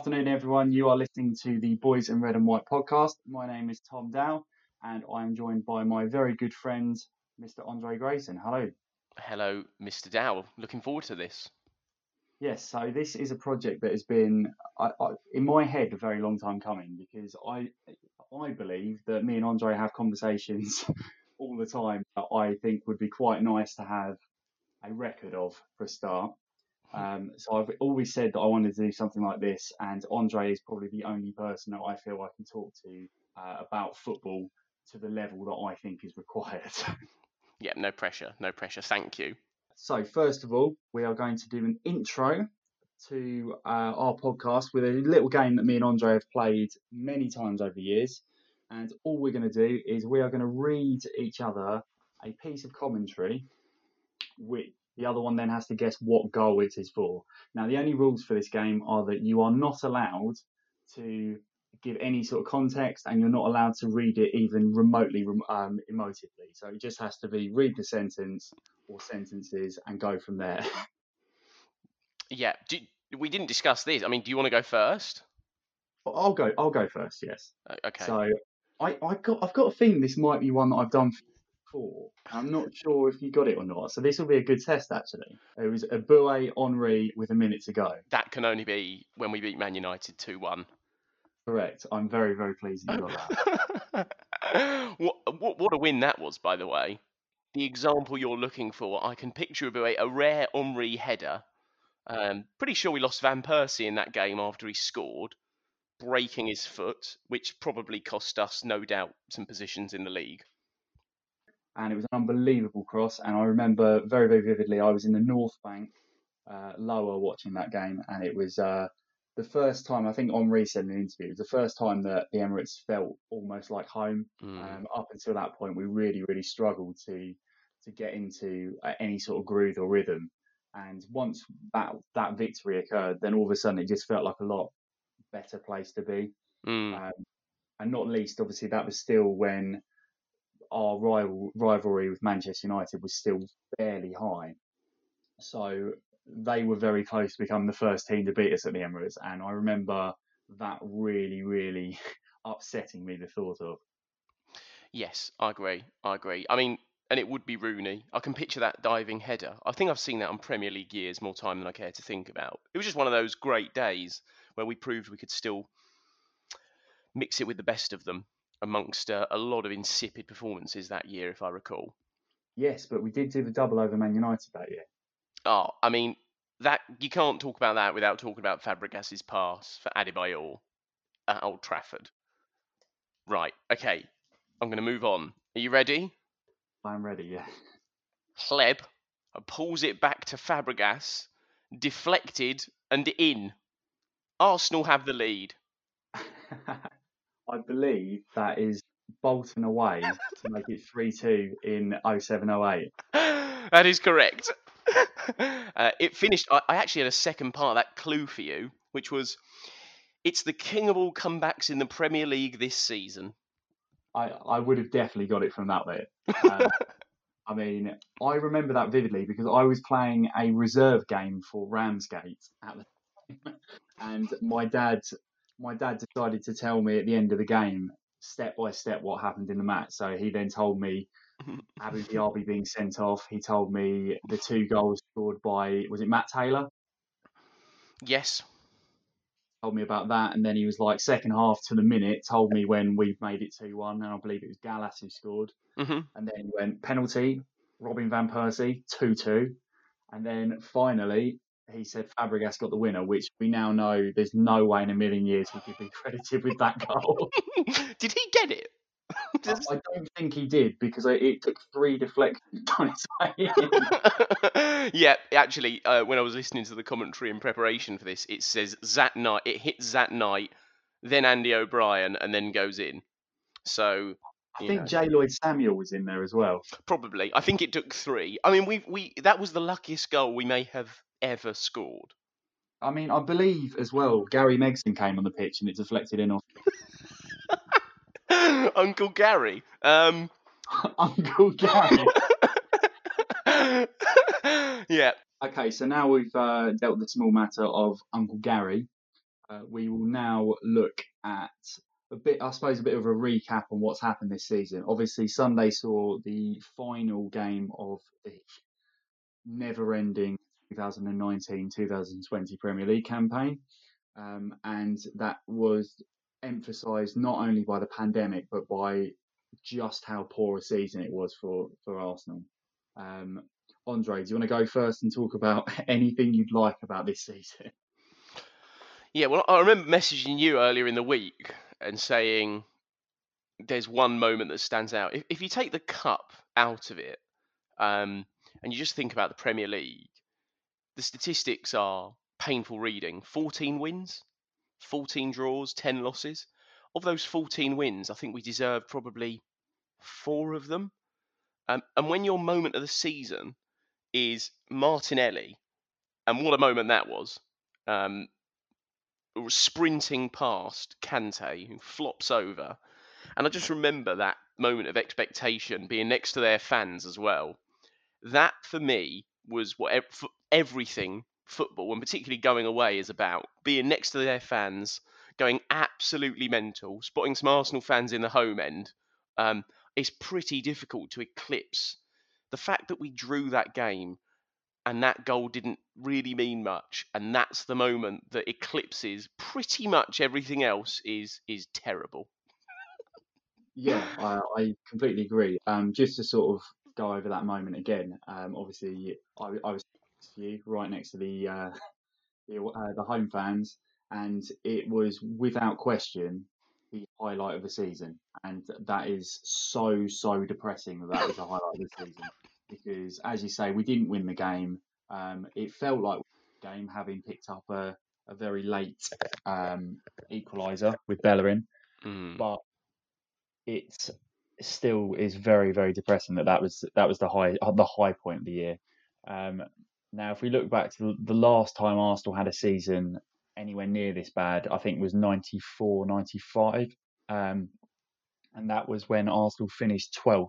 afternoon, everyone. You are listening to the Boys in Red and White podcast. My name is Tom Dow, and I'm joined by my very good friend, Mr. Andrei Grayson. Hello. Hello, Mr. Dow. Looking forward to this. Yes, so this is a project that has been, I, I, in my head, a very long time coming because I, I believe that me and Andrei have conversations all the time that I think would be quite nice to have a record of for a start. Um, so I've always said that I wanted to do something like this, and Andrei is probably the only person that I feel I can talk to uh, about football to the level that I think is required. yeah, no pressure, no pressure. Thank you. So first of all, we are going to do an intro to uh, our podcast with a little game that me and Andrei have played many times over the years. And all we're going to do is we are going to read each other a piece of commentary, which the other one then has to guess what goal it is for. Now, the only rules for this game are that you are not allowed to give any sort of context and you're not allowed to read it even remotely um, emotively. So it just has to be read the sentence or sentences and go from there. Yeah, do, we didn't discuss this. I mean, do you want to go first? I'll go. I'll go first. Yes. Okay. So I, I got I've got a feeling this might be one that I've done before. I'm not sure if you got it or not. So this will be a good test actually. It was Eboué Henry with a minute to go. That can only be when we beat Man United two one. Correct. I'm very very pleased you got that. what, what what a win that was, by the way. The example you're looking for, I can picture a rare Henry header. Um, pretty sure we lost Van Persie in that game after he scored breaking his foot, which probably cost us, no doubt, some positions in the league. And it was an unbelievable cross. And I remember very, very vividly, I was in the North Bank uh, lower watching that game, and it was uh, the first time, I think Henry said in an interview, it was the first time that the Emirates felt almost like home. Mm. Um, up until that point, we really, really struggled to to get into uh, any sort of groove or rhythm. And once that that victory occurred, then all of a sudden it just felt like a lot better place to be. Mm. Um, and not least, obviously, that was still when our rival, rivalry with Manchester United was still fairly high. So they were very close to become the first team to beat us at the Emirates. And I remember that really, really upsetting me, the thought of. Yes, I agree. I agree. I mean, and it would be Rooney. I can picture that diving header. I think I've seen that on Premier League years more time than I care to think about. It was just one of those great days where we proved we could still mix it with the best of them amongst uh, a lot of insipid performances that year, if I recall. Yes, but we did do the double over Man United that year. Oh, I mean, that you can't talk about that without talking about Fabregas's pass for Adebayor at Old Trafford. Right, okay, I'm going to move on. Are you ready? I'm ready, yeah. Hleb pulls it back to Fabregas, deflected and in. Arsenal have the lead. I believe that is Bolton away to make it 3 2 in 0708. That is correct. Uh, it finished. I, I actually had a second part of that clue for you, which was it's the king of all comebacks in the Premier League this season. I, I would have definitely got it from that bit. Um, I mean, I remember that vividly because I was playing a reserve game for Ramsgate at the time, and my dad my dad decided to tell me at the end of the game step by step what happened in the match. So he then told me Abu Diaby being sent off. He told me the two goals scored by was it Matt Taylor? Yes. Told me about that, and then he was like second half to the minute. Told me when we made it two one, and I believe it was Gallas who scored. Mm-hmm. And then he went penalty, Robin van Persie two two, and then finally he said Fabregas got the winner, which we now know there's no way in a million years he could be credited with that goal. did he get it? I, I don't think he did because it took three deflections on its way. yeah, actually, uh, when I was listening to the commentary in preparation for this, it says that night it hits that night, then Andy O'Brien, and then goes in. So I think J. Lloyd Samuel was in there as well. Probably. I think it took three. I mean, we we that was the luckiest goal we may have ever scored. I mean, I believe as well, Gary Megson came on the pitch and it deflected in off. Uncle Gary. Um... Uncle Gary. yeah. Okay, so now we've uh, dealt with the small matter of Uncle Gary. uh, we will now look at a bit, I suppose, a bit of a recap on what's happened this season. Obviously, Sunday saw the final game of the never-ending 2019-2020 Premier League campaign, um, and that was emphasised not only by the pandemic but by just how poor a season it was for for Arsenal. Um, Andrei, do you want to go first and talk about anything you'd like about this season? Yeah, well, I remember messaging you earlier in the week and saying there's one moment that stands out. If, if you take the cup out of it, um, and you just think about the Premier League, the statistics are painful reading. 14 wins, 14 draws, 10 losses. Of those 14 wins, I think we deserve probably four of them. Um, and when your moment of the season is Martinelli, and what a moment that was, um, sprinting past Kante, who flops over. And I just remember that moment of expectation being next to their fans as well. That for me was what everything football, and particularly going away, is about being next to their fans, going absolutely mental, spotting some Arsenal fans in the home end. Um, it's pretty difficult to eclipse the fact that we drew that game and that goal didn't really mean much and that's the moment that eclipses pretty much everything else is is terrible yeah I, I completely agree um, just to sort of go over that moment again um, obviously I, I was you right next to the uh, the, uh, the home fans and it was without question the highlight of the season and that is so so depressing that that was the highlight of the season because, as you say, we didn't win the game. Um, it felt like the game having picked up a, a very late um, equaliser with Bellerin, mm. but it still is very very depressing that that was that was the high the high point of the year. Um, now, if we look back to the last time Arsenal had a season anywhere near this bad, I think was 94 95. Um, and that was when Arsenal finished 12th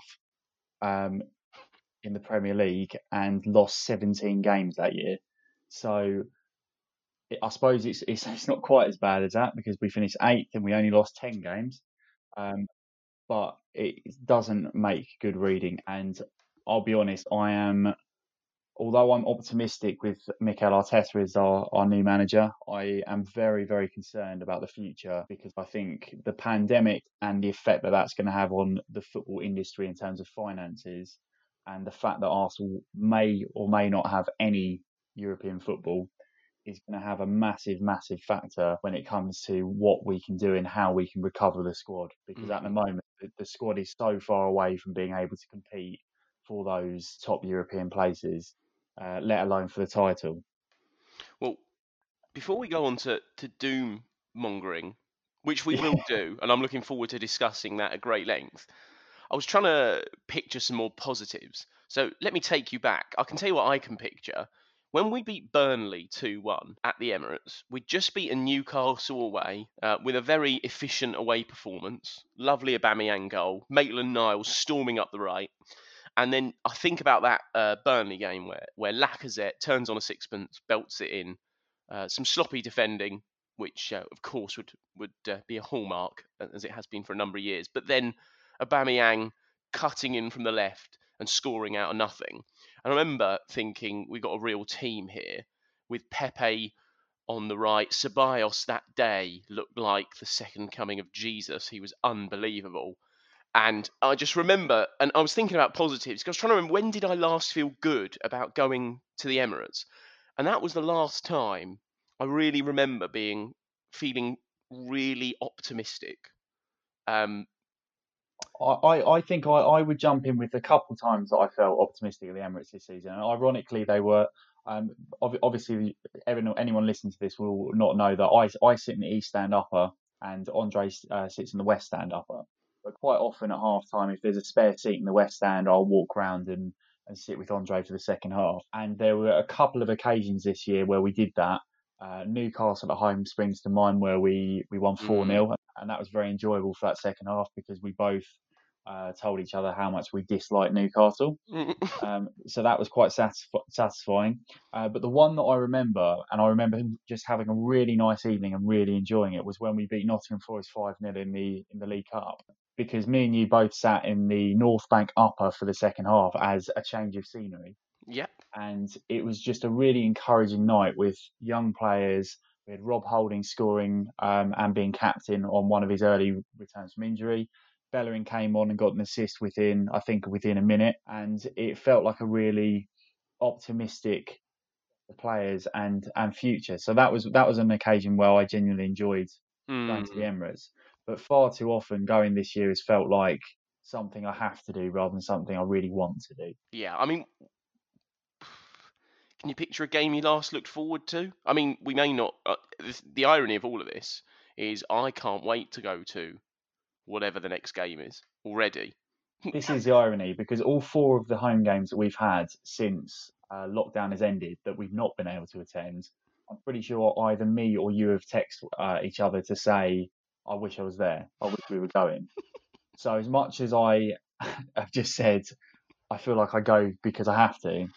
um, in the Premier League and lost 17 games that year. So it, I suppose it's, it's, it's not quite as bad as that because we finished eighth and we only lost 10 games. Um, but it doesn't make good reading. And I'll be honest, I am, although I'm optimistic with Mikel Arteta as our, our new manager, I am very, very concerned about the future because I think the pandemic and the effect that that's going to have on the football industry in terms of finances and the fact that Arsenal may or may not have any European football is going to have a massive, massive factor when it comes to what we can do and how we can recover the squad. Because mm-hmm. at the mm-hmm. moment, the squad is so far away from being able to compete for those top European places, uh, let alone for the title. Well, before we go on to, to doom mongering, which we will do, and I'm looking forward to discussing that at great length. I was trying to picture some more positives. So let me take you back. I can tell you what I can picture. When we beat Burnley 2 1 at the Emirates, we'd just beaten Newcastle away uh, with a very efficient away performance. Lovely Aubameyang goal. Maitland Niles storming up the right. And then I think about that uh, Burnley game where, where Lacazette turns on a sixpence, belts it in. Uh, some sloppy defending, which uh, of course would, would uh, be a hallmark, as it has been for a number of years. But then Aubameyang cutting in from the left and scoring out of nothing. And I remember thinking we got a real team here with Pepe on the right. Ceballos that day looked like the second coming of Jesus. He was unbelievable. And I just remember, and I was thinking about positives because I was trying to remember when did I last feel good about going to the Emirates? And that was the last time I really remember being feeling really optimistic. Um, I, I think I, I would jump in with a couple of times that I felt optimistic at the Emirates this season. And ironically, they were um, obviously everyone, anyone listening to this will not know that I, I sit in the East Stand Upper and Andrei uh, sits in the West Stand Upper. But quite often at half time, if there's a spare seat in the West Stand, I'll walk around and, and sit with Andrei for the second half. And there were a couple of occasions this year where we did that. Uh, Newcastle at home springs to mind where we, we won 4 0, mm. And that was very enjoyable for that second half because we both uh, told each other how much we dislike Newcastle. Um, so that was quite satisf- satisfying. Uh, but the one that I remember, and I remember just having a really nice evening and really enjoying it, was when we beat Nottingham Forest five 0 in the in the League Cup. Because me and you both sat in the North Bank upper for the second half as a change of scenery. Yep. And it was just a really encouraging night with young players. We had Rob Holding scoring um, and being captain on one of his early returns from injury. Bellerin came on and got an assist within, I think, within a minute, and it felt like a really optimistic players and and future. So that was that was an occasion where I genuinely enjoyed mm. going to the hmm. Emirates. But far too often, going this year has felt like something I have to do rather than something I really want to do. Yeah, I mean, can you picture a game you last looked forward to? I mean, we may not. Uh, the irony of all of this is I can't wait to go to whatever the next game is already. this is the irony because all four of the home games that we've had since uh, lockdown has ended that we've not been able to attend, I'm pretty sure either me or you have texted uh, each other to say, I wish I was there. I wish we were going. so, as much as I have just said, I feel like I go because I have to,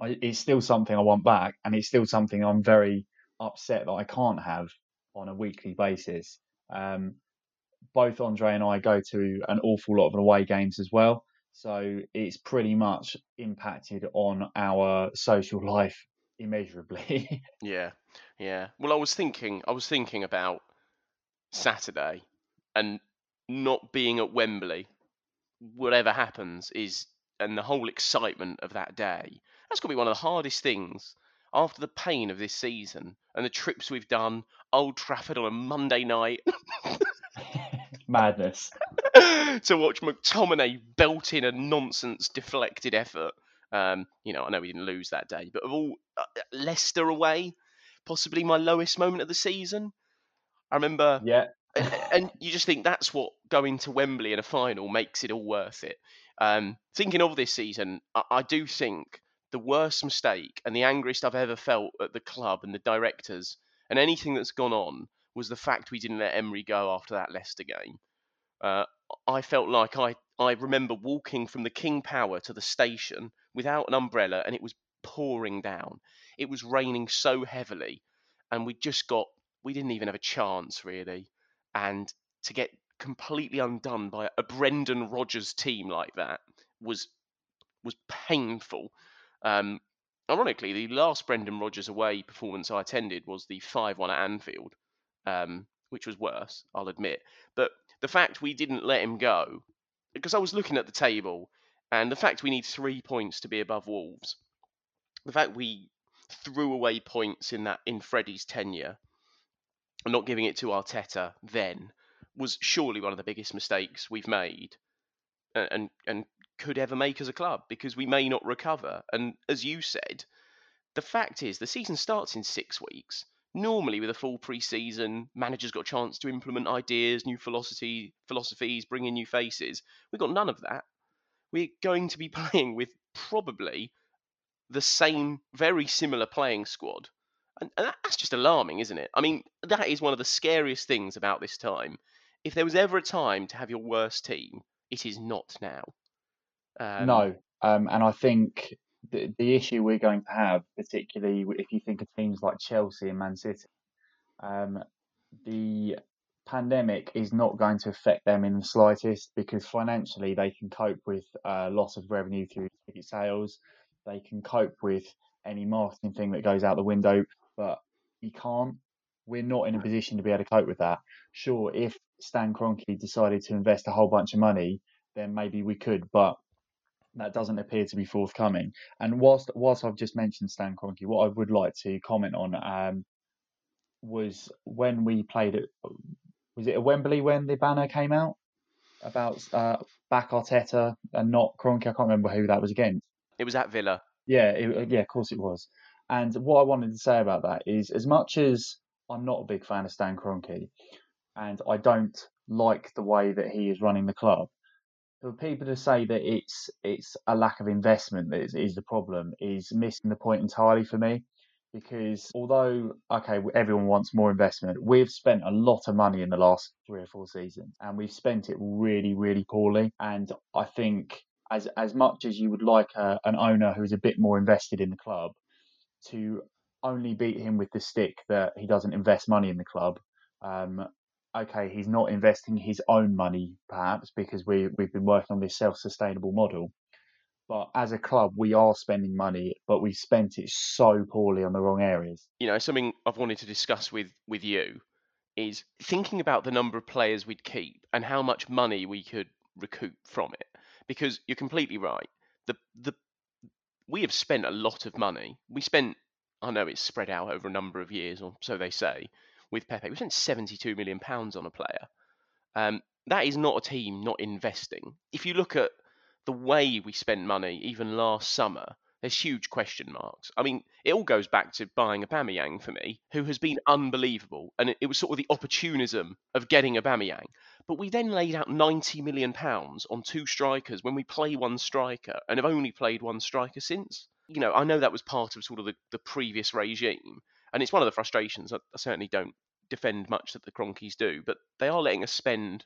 I, it's still something I want back. And it's still something I'm very upset that I can't have on a weekly basis. Um, both Andrei and I go to an awful lot of away games as well. So it's pretty much impacted on our social life immeasurably. yeah, yeah. Well, I was thinking, I was thinking about Saturday and not being at Wembley. Whatever happens is, and the whole excitement of that day. That's going to be one of the hardest things after the pain of this season and the trips we've done. Old Trafford on a Monday night. madness. to watch McTominay belt in a nonsense deflected effort. Um, you know, I know we didn't lose that day, but of all uh, Leicester away, possibly my lowest moment of the season. I remember. Yeah. and you just think that's what going to Wembley in a final makes it all worth it. Um, thinking of this season, I, I do think the worst mistake and the angriest I've ever felt at the club and the directors and anything that's gone on was the fact we didn't let Emery go after that Leicester game. Uh, I felt like I, I remember walking from the King Power to the station without an umbrella and it was pouring down. It was raining so heavily and we just got, we didn't even have a chance really. And to get completely undone by a Brendan Rodgers team like that was was painful. Um, ironically, the last Brendan Rodgers away performance I attended was the 5 1 at Anfield, um, which was worse, I'll admit. But the fact we didn't let him go, because I was looking at the table, and the fact we need three points to be above Wolves, the fact we threw away points in that in Freddie's tenure, and not giving it to Arteta then, was surely one of the biggest mistakes we've made, and and, and could ever make as a club because we may not recover. And as you said, the fact is the season starts in six weeks normally with a full pre-season, managers got a chance to implement ideas, new philosophy, philosophies, bring in new faces. We've got none of that. We're going to be playing with probably the same, very similar playing squad. And, and that's just alarming, isn't it? I mean, that is one of the scariest things about this time. If there was ever a time to have your worst team, it is not now. Um, no, um, and I think the, the issue we're going to have, particularly if you think of teams like Chelsea and Man City, um, the pandemic is not going to affect them in the slightest because financially they can cope with uh, loss of revenue through ticket sales. They can cope with any marketing thing that goes out the window, but you can't. We're not in a position to be able to cope with that. Sure, if Stan Kroenke decided to invest a whole bunch of money, then maybe we could, but that doesn't appear to be forthcoming. And whilst whilst I've just mentioned Stan Kroenke, what I would like to comment on um, was when we played it. Was it at Wembley when the banner came out about uh, back Arteta and not Kroenke? I can't remember who that was against. It was at Villa. Yeah, it, yeah, of course it was. And what I wanted to say about that is, as much as I'm not a big fan of Stan Kroenke, and I don't like the way that he is running the club, for people to say that it's it's a lack of investment that is, is the problem is missing the point entirely for me. because although okay everyone wants more investment we've spent a lot of money in the last three or four seasons and we've spent it really really poorly and i think as as much as you would like a, an owner who's a bit more invested in the club to only beat him with the stick that he doesn't invest money in the club um, okay he's not investing his own money perhaps because we we've been working on this self-sustainable model but as a club, we are spending money, but we spent it so poorly on the wrong areas. You know, something I've wanted to discuss with with you is thinking about the number of players we'd keep and how much money we could recoup from it. Because you're completely right. The the we have spent a lot of money. We spent I know it's spread out over a number of years, or so they say, with Pepe. We spent 72 million pounds on a player. Um, that is not a team not investing. If you look at the way we spent money, even last summer, there's huge question marks. I mean, it all goes back to buying a Aubameyang for me, who has been unbelievable, and it, it was sort of the opportunism of getting a Aubameyang. But we then laid out 90 million pounds on two strikers when we play one striker and have only played one striker since. You know, I know that was part of sort of the, the previous regime, and it's one of the frustrations. I, I certainly don't defend much that the Kroenkes do, but they are letting us spend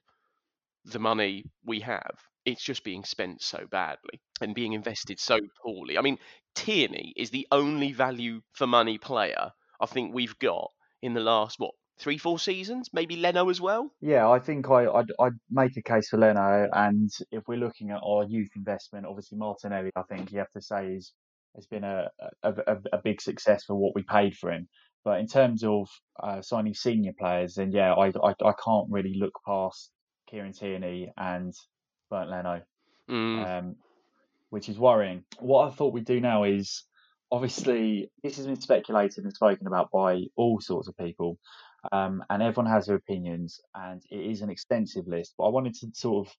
the money we have it's just being spent so badly and being invested so poorly. I mean, Tierney is the only value for money player I think we've got in the last what three, four seasons. Maybe Leno as well. Yeah, I think I, I'd make a case for Leno. And if we're looking at our youth investment, obviously Martinelli, I think you have to say is has been a, a, a, big success for what we paid for him. But in terms of uh, signing senior players, then yeah, I, I, I can't really look past Kieran Tierney and Bernd Leno, mm. um, which is worrying. What I thought we'd do now is obviously this has been speculated and spoken about by all sorts of people, um, and everyone has their opinions, and it is an extensive list. But I wanted to sort of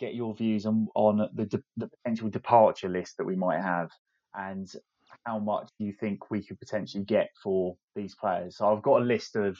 get your views on on the, de- the potential departure list that we might have, and how much do you think we could potentially get for these players. So I've got a list of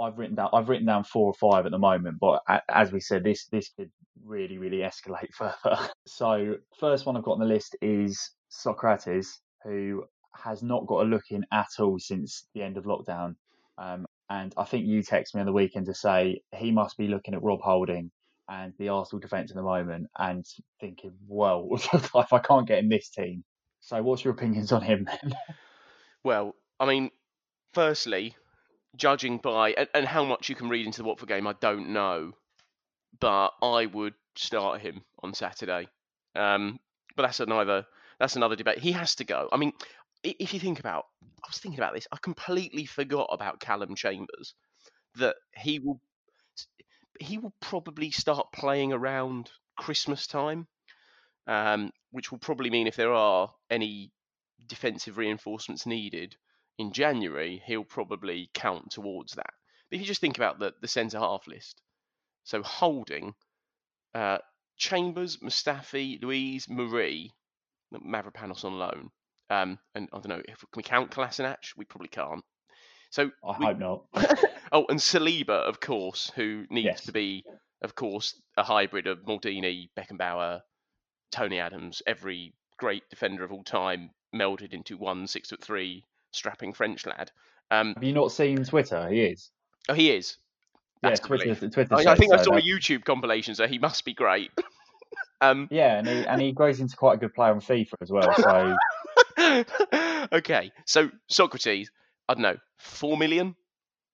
I've written down I've written down four or five at the moment, but as we said, this this could really really escalate further. So first one I've got on the list is Sokratis, who has not got a look in at all since the end of lockdown. Um, and I think you texted me on the weekend to say he must be looking at Rob Holding and the Arsenal defence at the moment and thinking, well, if I can't get in this team. So what's your opinions on him then? Well, I mean, firstly, judging by and, and, how much you can read into the Watford game, I don't know, but I would start him on Saturday. Um, but that's another that's another debate. He has to go. I mean, if you think about, I was thinking about this. I completely forgot about Callum Chambers. That he will he will probably start playing around Christmas time, um, which will probably mean if there are any defensive reinforcements needed, in January, he'll probably count towards that. But if you just think about the, the centre half list, so Holding, uh, Chambers, Mustafi, Luiz, Mari, Mavropanos on loan. Um, and I don't know, if, can we count Kolasinac? We probably can't. So I we, hope not. oh, and Saliba, of course, who needs yes. to be, of course, a hybrid of Maldini, Beckenbauer, Tony Adams, every great defender of all time melded into one six foot three strapping French lad. Um, Have you not seen Twitter? He is. Oh, he is. That's yeah, Twitter. Twitter I, I think I saw a YouTube compilation, so he must be great. um, yeah, and he and he grows into quite a good player on FIFA as well. So okay, so Sokratis, I don't know, four million.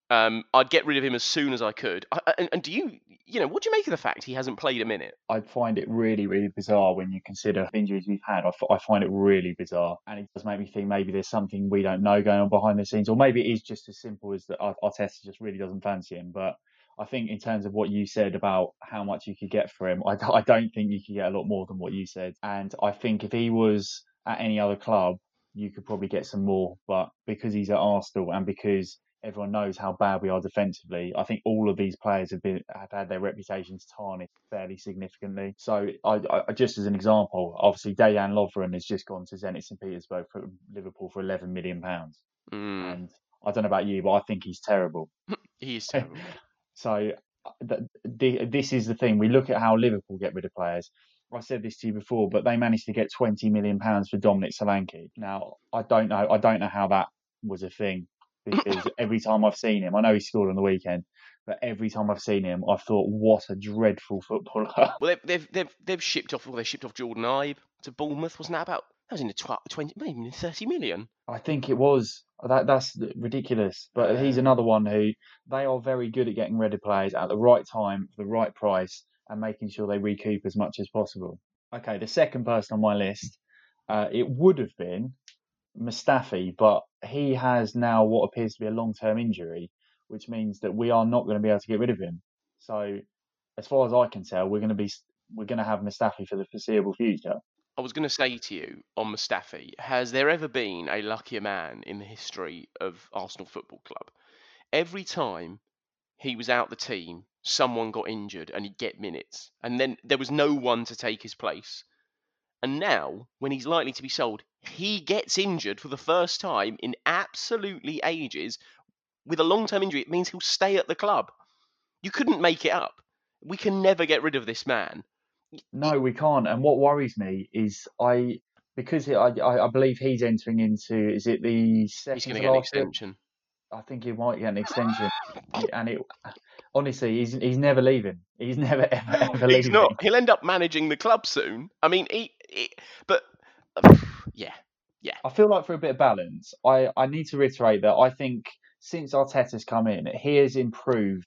Um, I'd get rid of him as soon as I could. I, and, and, do you, you know, what do you make of the fact he hasn't played a minute? I find it really, really bizarre when you consider the injuries we've had. I, f- I find it really bizarre, and it does make me think maybe there's something we don't know going on behind the scenes, or maybe it is just as simple as that Arteta just really doesn't fancy him. But I think in terms of what you said about how much you could get for him, I, I don't think you could get a lot more than what you said. And I think if he was at any other club, you could probably get some more. But because he's at Arsenal and because everyone knows how bad we are defensively. I think all of these players have been have had their reputations tarnished fairly significantly. So, I, I just as an example, obviously Dejan Lovren has just gone to Zenit St Petersburg for Liverpool for 11 million pounds, mm. and I don't know about you, but I think he's terrible. he is terrible. so. The, the, this is the thing. We look at how Liverpool get rid of players. I said this to you before, but they managed to get 20 million pounds for Dominic Solanke. Now, I don't know. I don't know how that was a thing because every time I've seen him, I know he scored on the weekend, but every time I've seen him, I've thought, what a dreadful footballer. Well, they've they've they've, they've shipped off. Well, they shipped off Jordan Ibe to Bournemouth. Wasn't that about? That was in the tw- twenty, maybe thirty million. I think it was that. That's ridiculous. But he's another one who they are very good at getting ready players at the right time, for the right price, and making sure they recoup as much as possible. Okay, the second person on my list, uh, it would have been Mustafi, but he has now what appears to be a long-term injury, which means that we are not going to be able to get rid of him. So, as far as I can tell, we're going to be we're going to have Mustafi for the foreseeable future. I was going to say to you on Mustafi, has there ever been a luckier man in the history of Arsenal Football Club? Every time he was out the team, someone got injured and he'd get minutes, and then there was no one to take his place. And now, when he's likely to be sold, he gets injured for the first time in absolutely ages with a long term injury. It means he'll stay at the club. You couldn't make it up. We can never get rid of this man. No, we can't. And what worries me is I because I I, believe he's entering into is it the second He's going to get an extension. I think he might get an extension. and it honestly he's he's never leaving. He's never ever ever He's leaving. not. He'll end up managing the club soon. I mean, he, but yeah, yeah. I feel like for a bit of balance, I, I need to reiterate that I think since Arteta's come in, he has improved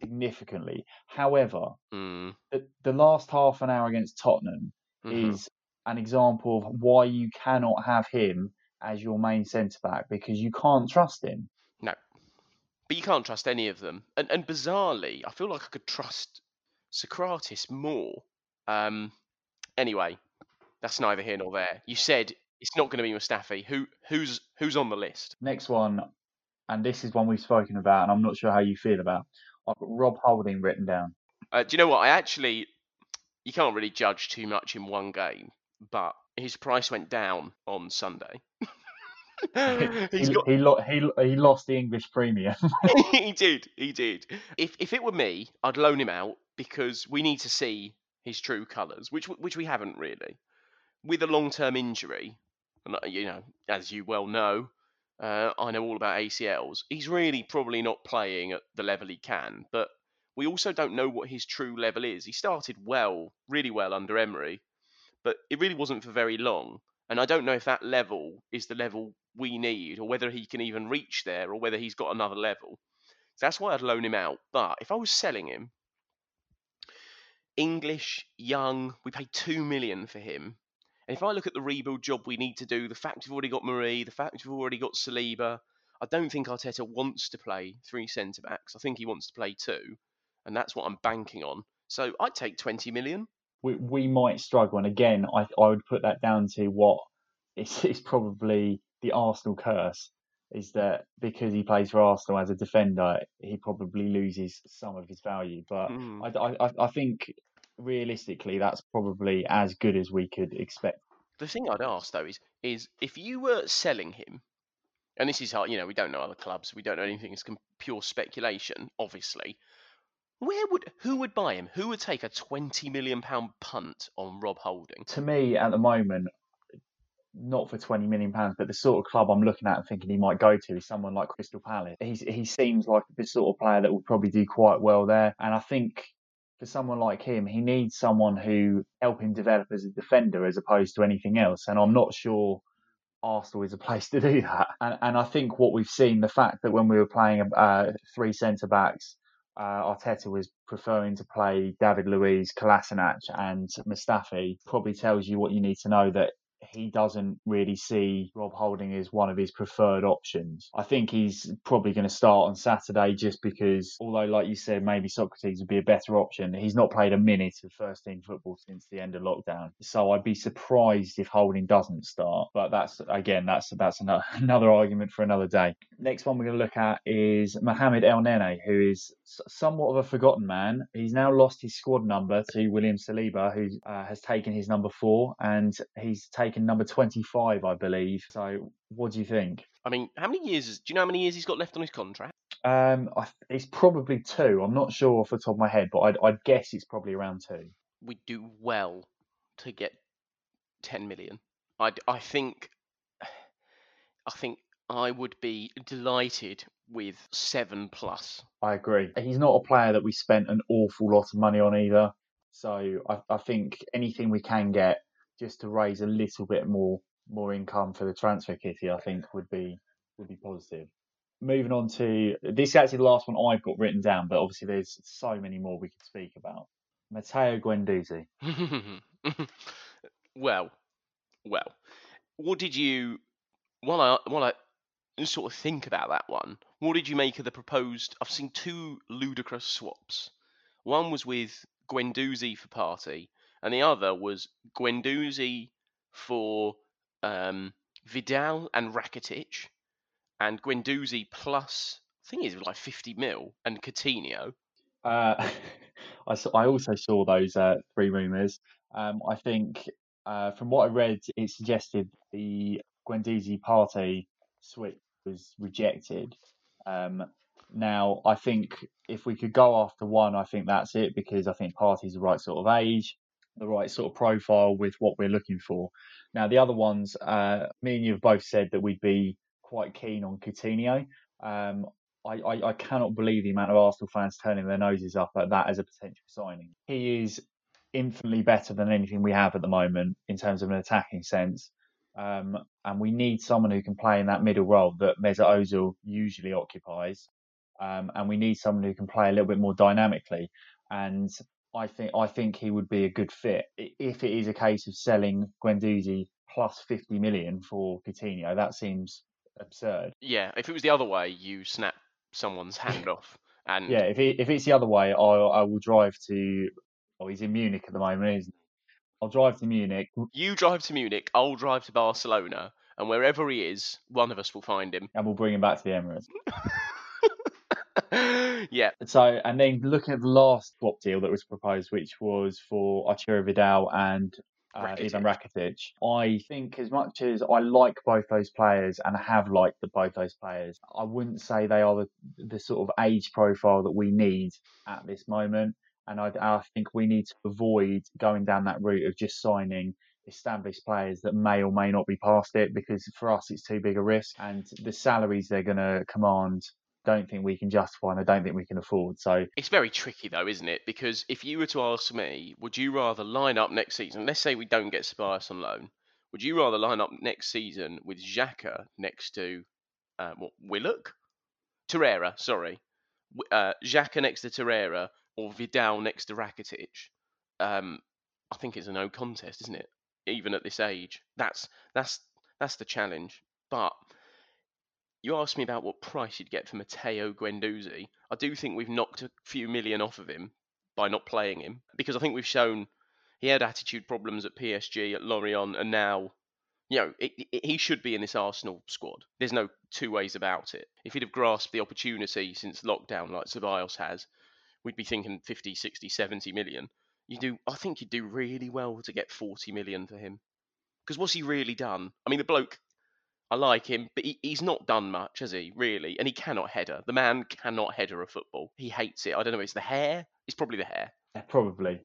significantly. However, mm, the, the last half an hour against Tottenham mhm. is an example of why you cannot have him as your main centre back because you can't trust him. no, but you can't trust any of them. And and bizarrely, I feel like I could trust Sokratis more. Um, anyway, that's neither here nor there. You said it's not going to be Mustafi. Who who's who's on the list? Next one, and this is one we've spoken about, and I'm not sure how you feel about. I've got Rob Holding written down. Uh, do you know what? I actually, you can't really judge too much in one game, but his price went down on Sunday. He's he, got he, lo- he, he lost the English premium. he did. He did. If if it were me, I'd loan him out because we need to see his true colours, which which we haven't really. With a long term injury, uh, you know, as you well know, uh, I know all about ACLs. He's really probably not playing at the level he can, but we also don't know what his true level is. He started well, really well under Emery, but it really wasn't for very long. And I don't know if that level is the level we need, or whether he can even reach there, or whether he's got another level. So that's why I'd loan him out. But if I was selling him, English, young, we paid two million for him. And if I look at the rebuild job we need to do, the fact we've already got Mari, the fact we've already got Saliba, I don't think Arteta wants to play three centre backs. I think he wants to play two, and that's what I'm banking on. So I'd take 20 million. we, we might struggle. And again, I, I would put that down to what is, is probably the Arsenal curse is that because he plays for Arsenal as a defender, he probably loses some of his value. But. Hmm. I, I, I- I think realistically, that's probably as good as we could expect. The thing I'd ask though is, is if you were selling him, and this is hard, you know, we don't know other clubs, we don't know anything. It's pure speculation, obviously. Where would who would buy him? Who would take a twenty million pound punt on Rob Holding? To me, at the moment, not for twenty million pounds, but the sort of club I'm looking at and thinking he might go to is someone like Crystal Palace. He's, he seems like the sort of player that would probably do quite well there, and I think for someone like him, he needs someone who help him develop as a defender as opposed to anything else. And I'm not sure Arsenal is a place to do that. And, and I think what we've seen, the fact that when we were playing uh, three centre backs, uh, Arteta was preferring to play David Luiz, Kolasinac, and Mustafi, probably tells you what you need to know that he doesn't really see Rob Holding as one of his preferred options. I think he's probably going to start on Saturday just because, although, like you said, maybe Sokratis would be a better option, he's not played a minute of first team football since the end of lockdown. So I'd be surprised if Holding doesn't start. But that's, again, that's that's another, another argument for another day. Next one we're going to look at is Mohamed Elneny, who is somewhat of a forgotten man. He's now lost his squad number to William Saliba, who uh, has taken his number four, and he's taken number 25, I believe. So, what do you think? I mean, how many years? Is, do you know how many years he's got left on his contract? Um, I, it's probably two. I'm not sure off the top of my head, but I'd, I'd guess it's probably around two. We do well to get ten million. I I think. I think I would be delighted with seven plus. I agree. He's not a player that we spent an awful lot of money on either. So I, I think anything we can get just to raise a little bit more more income for the transfer kitty, I think would be would be positive. Moving on to this is actually the last one I've got written down, but obviously there's so many more we could speak about. Matteo Guendouzi. well, well, what did you? While I while I sort of think about that one, what did you make of the proposed? I've seen two ludicrous swaps. One was with Guendouzi for Partey, and the other was Guendouzi for um, Vidal and Rakitic, and Guendouzi plus I think it was like 50 mil and Coutinho. Uh, I, saw, I also saw those uh, three rumours. Um, I think uh, from what I read, it suggested the Guendouzi Partey switch was rejected. Um, now, I think if we could go after one, I think that's it because I think Partey's the right sort of age, the right sort of profile with what we're looking for. Now, the other ones, uh, me and you have both said that we'd be quite keen on Coutinho. Um, I, I, I, cannot believe the amount of Arsenal fans turning their noses up at that as a potential signing. He is infinitely better than anything we have at the moment in terms of an attacking sense. Um, and we need someone who can play in that middle role that Mesut Ozil usually occupies. Um, and we need someone who can play a little bit more dynamically. And I think I think he would be a good fit if it is a case of selling Guendouzi plus 50 million for Coutinho. That seems absurd. Yeah, if it was the other way, you snap someone's hand off. And yeah, if it, if it's the other way, I I will drive to. Oh, he's in Munich at the moment, isn't he? I'll drive to Munich. You drive to Munich. I'll drive to Barcelona, and wherever he is, one of us will find him, and we'll bring him back to the Emirates. yeah. So, and then looking at the last swap deal that was proposed, which was for Arturo Vidal and uh, Rakitic. Ivan Rakitic. I think as much as I like both those players and have liked the, both those players, I wouldn't say they are the, the sort of age profile that we need at this moment. And I, I think we need to avoid going down that route of just signing established players that may or may not be past it because for us it's too big a risk and the salaries they're going to command don't think we can justify and I don't think we can afford. So it's very tricky though, isn't it? Because if you were to ask me, would you rather line up next season? Let's say we don't get Ceballos on loan. Would you rather line up next season with Xhaka next to uh, what Willock, Torreira? Sorry, uh, Xhaka next to Torreira or Vidal next to Rakitic? Um, I think it's a no contest, isn't it? Even at this age, that's that's that's the challenge. But you asked me about what price you'd get for Matteo Guendouzi. I do think we've knocked a few million off of him by not playing him because I think we've shown he had attitude problems at PSG, at Lorient, and now, you know, it, it, he should be in this Arsenal squad. There's no two ways about it. If he'd have grasped the opportunity since lockdown like Ceballos has, we'd be thinking 50, 60, 70 million. You do, I think you'd do really well to get 40 million for him. Because what's he really done? I mean, the bloke I like him, but he, he's not done much, has he? Really, and he cannot header. The man cannot header a football. He hates it. I don't know. It's the hair. It's probably the hair. Probably.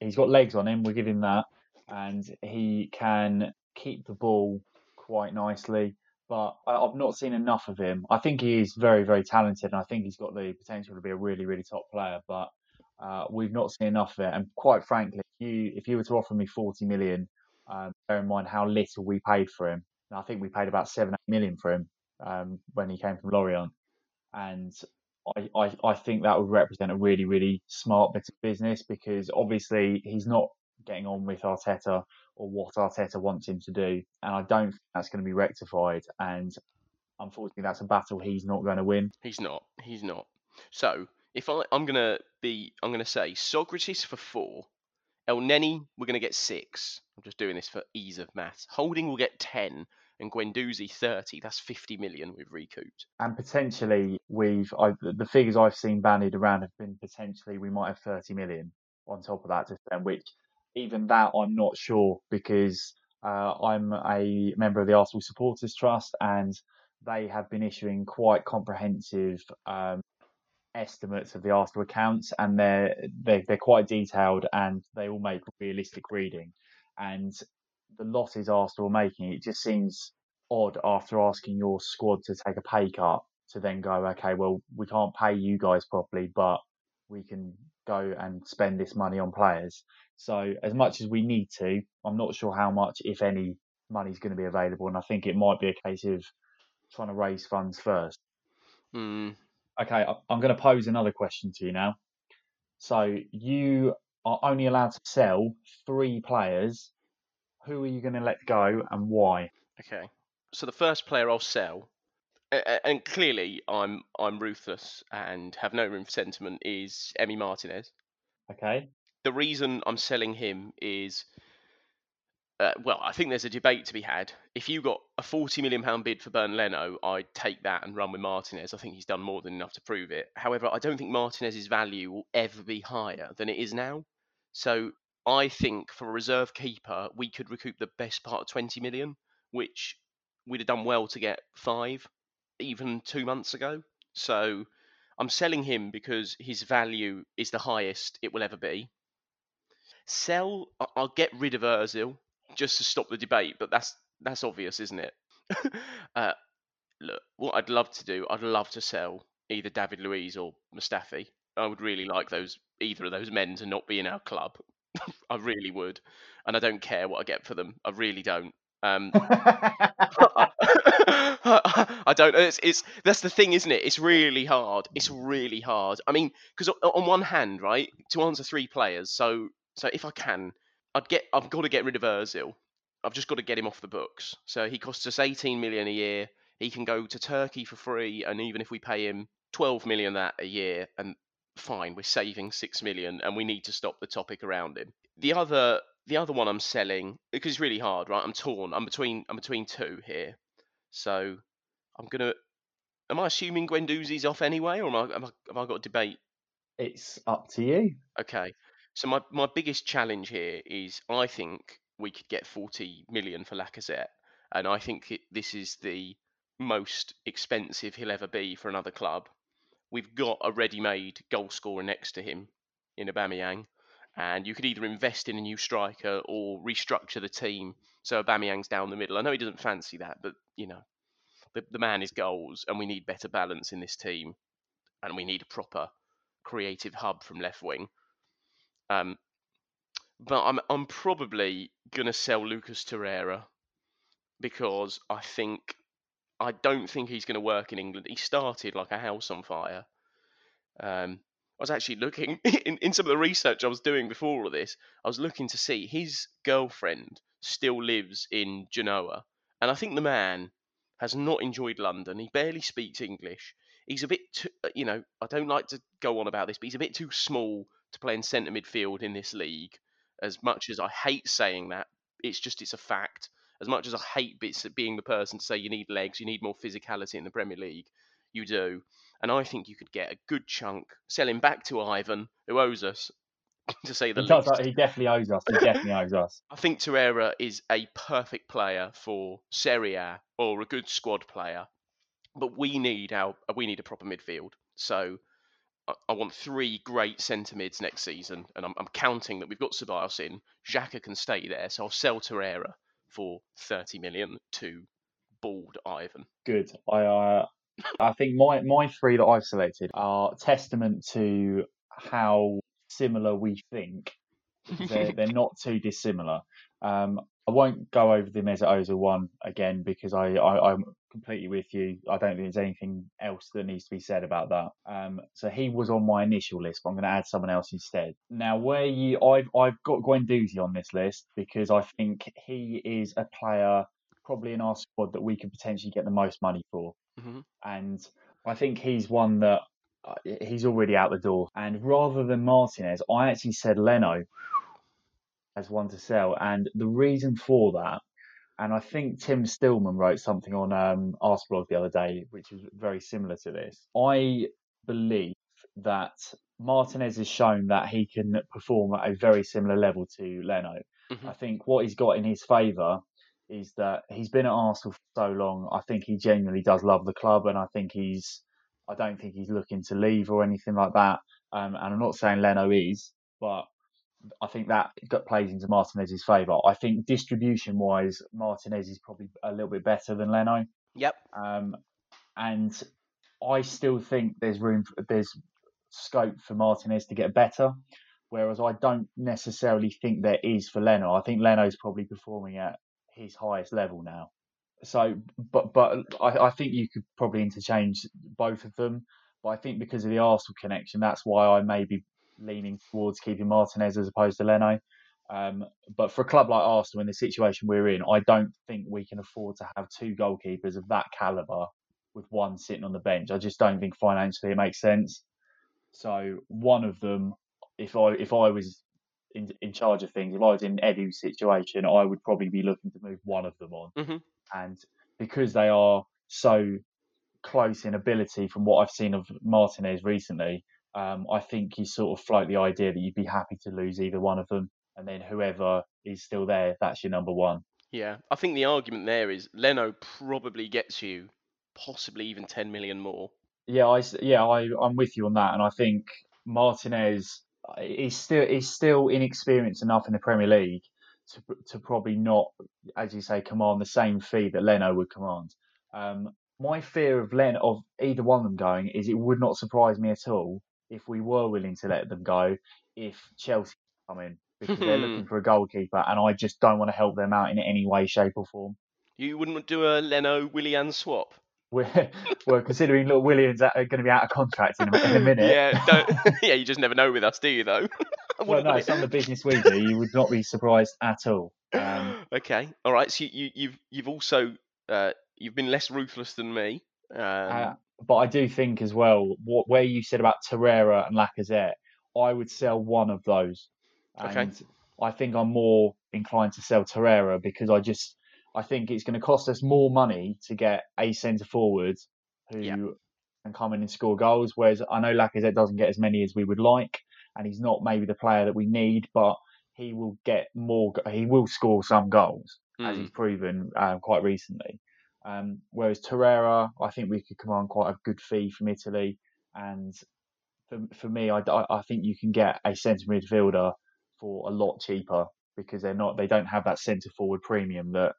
he's got legs on him. We give him that, and he can keep the ball quite nicely. But I, have not seen enough of him. I think he is very, very talented, and I think he's got the potential to be a really, really top player. But uh, we've not seen enough of it. And quite frankly, if you if you were to offer me forty million, um, bear in mind how little we paid for him, I think we paid about seven, eight million for him um, when he came from Lorient. And I, I, I think that would represent a really, really smart bit of business because obviously he's not getting on with Arteta or what Arteta wants him to do. And I don't think that's going to be rectified. And unfortunately, that's a battle he's not going to win. He's not. He's not. So if I, I'm going to be, I'm going to say Sokratis for four, Elneny, we're going to get six. I'm just doing this for ease of maths. Holding will get 10 and Guendouzi 30. That's 50 million we've recouped. And potentially, we've I, the figures I've seen bandied around have been potentially we might have 30 million on top of that to spend, which even that I'm not sure because uh, I'm a member of the Arsenal Supporters Trust and they have been issuing quite comprehensive um, estimates of the Arsenal accounts and they're, they're, they're quite detailed and they all make realistic reading and the losses Arsenal are making, it just seems odd after asking your squad to take a pay cut to then go, okay, well, we can't pay you guys properly, but we can go and spend this money on players. So as much as we need to, I'm not sure how much, if any, money is going to be available, and I think it might be a case of trying to raise funds first. Mm. Okay, I'm going to pose another question to you now. So you are only allowed to sell three players. Who are you going to let go and why? Okay. So the first player I'll sell, and clearly I'm I'm ruthless and have no room for sentiment, is Emi Martinez. Okay. The reason I'm selling him is uh, well, I think there's a debate to be had. If you got a 40 million pound bid for Bernd Leno, I'd take that and run with Martinez. I think he's done more than enough to prove it. However, I don't think Martinez's value will ever be higher than it is now. So I think for a reserve keeper, we could recoup the best part of 20 million, which we'd have done well to get five, even two months ago. So I'm selling him because his value is the highest it will ever be. Sell, I'll get rid of Ozil just to stop the debate, but that's that's obvious, isn't it? uh, look, what I'd love to do, I'd love to sell either David Luiz or Mustafi. I would really like those either of those men to not be in our club. I really would, and I don't care what I get for them. I really don't. Um, I don't. It's, it's that's the thing, isn't it? It's really hard. It's really hard. I mean, because on one hand, right, to answer three players. So, so if I can, I'd get. I've got to get rid of Özil. I've just got to get him off the books. So he costs us 18 million a year. He can go to Turkey for free, and even if we pay him 12 million that a year, and fine, we're saving six million, and we need to stop the topic around him. The other, the other one I'm selling because it's really hard, right? I'm torn. I'm between, I'm between two here. So I'm gonna. Am I assuming Guendouzi's off anyway, or am I, am I, have I got a debate? It's up to you. Okay. So my, my biggest challenge here is I think we could get 40 million for Lacazette, and I think it, this is the most expensive he'll ever be for another club. We've got a ready-made goal scorer next to him in Aubameyang, and you could either invest in a new striker or restructure the team so Aubameyang's down the middle. I know he doesn't fancy that, but you know, the, the man is goals, and we need better balance in this team, and we need a proper creative hub from left wing. Um, but I'm I'm probably gonna sell Lucas Torreira because I think I don't think he's to work in England. He started like a house on fire. Um, I was actually looking in, in some of the research I was doing before all of this. I was looking to see his girlfriend still lives in Genoa, and I think the man has not enjoyed London. He barely speaks English. He's a bit, too, you know, I don't like to go on about this, but he's a bit too small to play in centre midfield in this league. As much as I hate saying that, it's just it's a fact. As much as I hate being the person to say you need legs, you need more physicality in the Premier League, you do. And I think you could get a good chunk, selling back to Ivan, who owes us, to say the he least. Does, he definitely owes us. He definitely owes us. I think Torreira is a perfect player for Serie A or a good squad player, but we need our we need a proper midfield. So I want three great centre mids next season, and I'm, I'm counting that we've got Ceballos in. Xhaka can stay there, so I'll sell Torreira for 30 million to bald Ivan. Good. I uh, I think my my three that I've selected are testament to how similar we think. They're, they're not too dissimilar. Um, I won't go over the Mesut Ozil one again because I, I am completely with you. I don't think there's anything else that needs to be said about that. Um, so he was on my initial list, but I'm going to add someone else instead. Now, where you, I've I've got Guendouzi on this list because I think he is a player probably in our squad that we could potentially get the most money for, mm-hmm. and I think he's one that uh, he's already out the door. And rather than Martinez, I actually said Leno as one to sell. And the reason for that, and I think Tim Stillman wrote something on um, Arseblog the other day, which is very similar to this. I believe that Martinez has shown that he can perform at a very similar level to Leno. Mm-hmm. I think what he's got in his favour is that he's been at Arsenal for so long. I think he genuinely does love the club, and I think he's. I don't think he's looking to leave or anything like that. Um, and I'm not saying Leno is, but I think that got plays into Martinez's favour. I think distribution wise, Martinez is probably a little bit better than Leno. Yep. Um, and I still think there's room, for, there's scope for Martinez to get better. Whereas I don't necessarily think there is for Leno. I think Leno's probably performing at his highest level now. So, but but I, I think you could probably interchange both of them. But I think because of the Arsenal connection, that's why I may be leaning towards keeping Martinez as opposed to Leno. Um, but for a club like Arsenal, in the situation we're in, I don't think we can afford to have two goalkeepers of that caliber with one sitting on the bench. I just don't think financially it makes sense. So one of them, if I if I was in in charge of things, if I was in Edu's situation, I would probably be looking to move one of them on. Mm-hmm. And because they are so close in ability from what I've seen of Martinez recently, um, I think you sort of float the idea that you'd be happy to lose either one of them, and then whoever is still there, that's your number one. Yeah, I think the argument there is Leno probably gets you possibly even 10 million more. Yeah, I yeah I I'm with you on that, and I think Martinez is still is still inexperienced enough in the Premier League to to probably not, as you say, command the same fee that Leno would command. Um, my fear of Len of either one of them going is it would not surprise me at all if we were willing to let them go if Chelsea come in because they're looking for a goalkeeper and I just don't want to help them out in any way, shape or form. You wouldn't do a Leno Willian swap? We're, we're considering little Williams are going to be out of contract in a, in a minute. yeah, don't, yeah, you just never know with us, do you? Though. well, no, some of the business we do, you would not be surprised at all. Um, okay, all right. So you, you've you've also uh, you've been less ruthless than me. Um, uh, but I do think as well, what where you said about Torreira and Lacazette, I would sell one of those. And Okay. I think I'm more inclined to sell Torreira because I just I think it's going to cost us more money to get a centre forward who can come in and score goals. Whereas I know Lacazette doesn't get as many as we would like, and he's not maybe the player that we need, but he will get more. He will score some goals as mm, he's proven um, quite recently. Um, whereas Torreira, I think we could command quite a good fee from Italy, and for, for me, I, I I think you can get a centre midfielder for a lot cheaper because they're not they don't have that centre forward premium that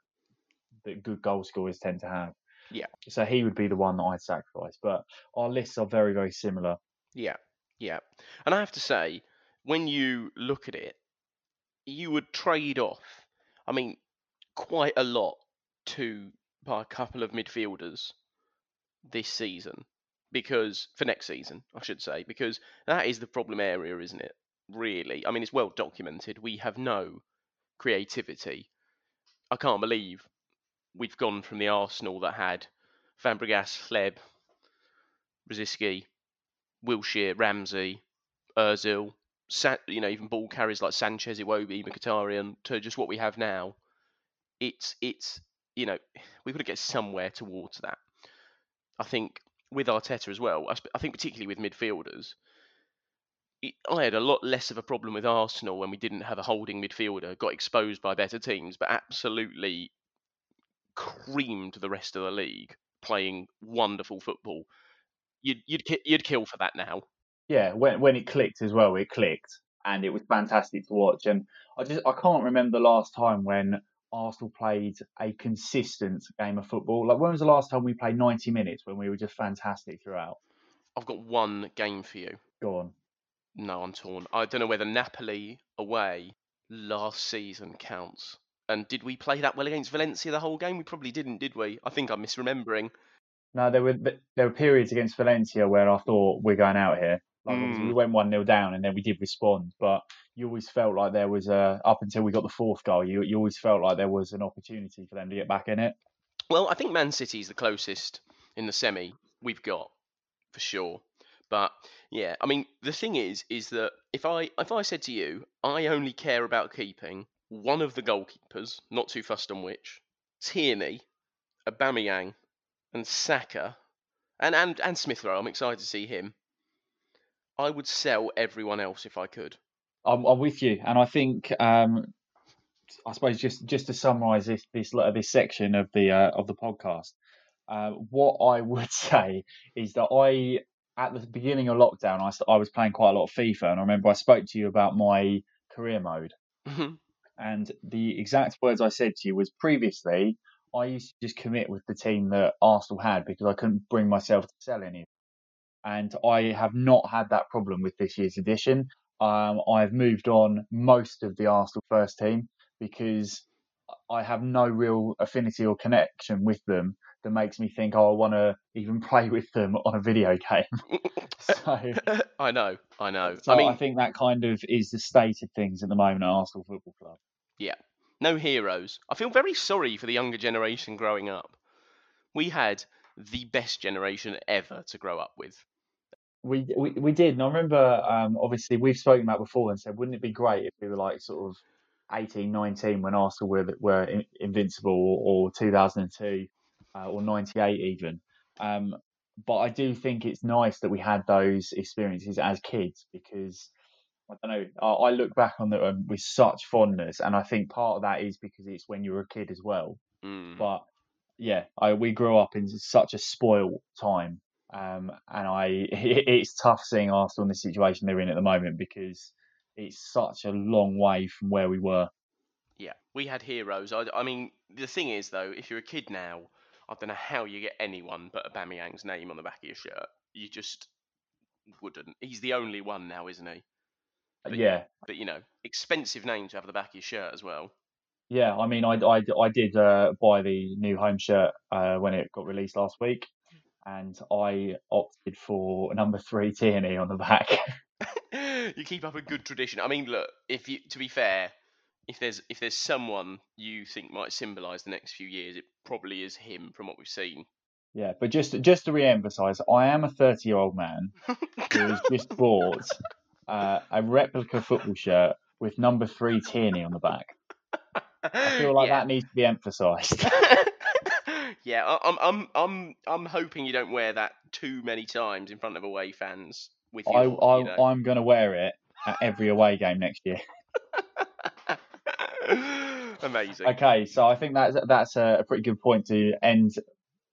that good goal scorers tend to have. Yeah. So he would be the one that I'd sacrifice. But our lists are very very similar. yeah, yeah. And I have to say, when you look at it, you would trade off. I mean, quite a lot to buy a couple of midfielders this season because for next season, I should say, because that is the problem area, isn't it? Really, I mean, it's well documented. We have no creativity. I can't believe we've gone from the Arsenal that had Fabregas, Hleb, Brzezinski, Wilshere, Ramsey, Özil, you know, even ball carriers like Sanchez, Iwobi, Mkhitaryan, to just what we have now. It's it's you know we've got to get somewhere towards that. I think with Arteta as well. I, sp- I think particularly with midfielders. it- I had a lot less of a problem with Arsenal when we didn't have a holding midfielder, got exposed by better teams, but absolutely creamed the rest of the league, playing wonderful football. You'd you'd you'd kill for that now. Yeah, when when it clicked as well, it clicked, and it was fantastic to watch. And I just I can't remember the last time when Arsenal played a consistent game of football. Like when was the last time we played 90 minutes when we were just fantastic throughout? I've got one game for you. Go on. No, I'm torn. I don't know whether Napoli away last season counts. And did we play that well against Valencia the whole game? We probably didn't, did we? I think I'm misremembering. No, there were there were periods against Valencia where I thought we're going out here. Like Mm. we went one 0 down and then we did respond, but you always felt like there was a up until we got the fourth goal. You you always felt like there was an opportunity for them to get back in it. Well, I think Man City's the closest in the semi we've got for sure. But yeah, I mean the thing is, is that if I if I said to you, I only care about keeping one of the goalkeepers, not too fussed on which, Tierney, Aubameyang, and Saka, and and and Smith Rowe, I'm excited to see him. I would sell everyone else if I could. I'm, I'm with you, and I think um, I suppose just just to summarise this this this section of the uh, of the podcast, uh, what I would say is that I at the beginning of lockdown I I was playing quite a lot of FIFA, and I remember I spoke to you about my career mode. Mhm. And the exact words I said to you was previously, I used to just commit with the team that Arsenal had because I couldn't bring myself to sell any. And I have not had that problem with this year's edition. Um, I've moved on most of the Arsenal first team because I have no real affinity or connection with them that makes me think, oh, I want to even play with them on a video game. so, I know, I know. so I I, think that kind of is the state of things at the moment at Arsenal Football Club. Yeah, no heroes. I feel very sorry for the younger generation growing up. We had the best generation ever to grow up with. We, we we did, and I remember um, obviously we've spoken about before and said, wouldn't it be great if we were like sort of 18, 19 when Arsenal were were in, invincible, or, or 2002, uh, or 98 even. Um, but I do think it's nice that we had those experiences as kids because I don't know. I, I look back on them with such fondness, and I think part of that is because it's when you were a kid as well. Mm. But yeah, I we grew up in such a spoiled time, um, and I it's tough seeing Arsenal in the situation they're in at the moment because it's such a long way from where we were. Yeah, we had heroes. I, I mean, the thing is, though, if you're a kid now, I don't know how you get anyone but Aubameyang's name on the back of your shirt. You just wouldn't. He's the only one now, isn't he? But- yeah, But you know, expensive name to have on the back of your shirt as well. yeah. I mean, I I, I did uh, buy the new home shirt uh, when it got released last week, and I opted for number three Tierney on the back. you keep up a good tradition. I mean, look, if you to be fair, if there's if there's someone you think might symbolise the next few years, it probably is him from what we've seen. yeah, but just just to re-emphasise, I am a thirty-year-old man who has just bought uh, a replica football shirt with number three Tierney on the back. I feel like yeah. that needs to be emphasised. yeah, I- I'm I'm I'm I'm hoping you don't wear that too many times in front of away fans with I, your, I you know. I'm going to wear it at every away game next year. Amazing. Okay, so I think that's that's a, a pretty good point to end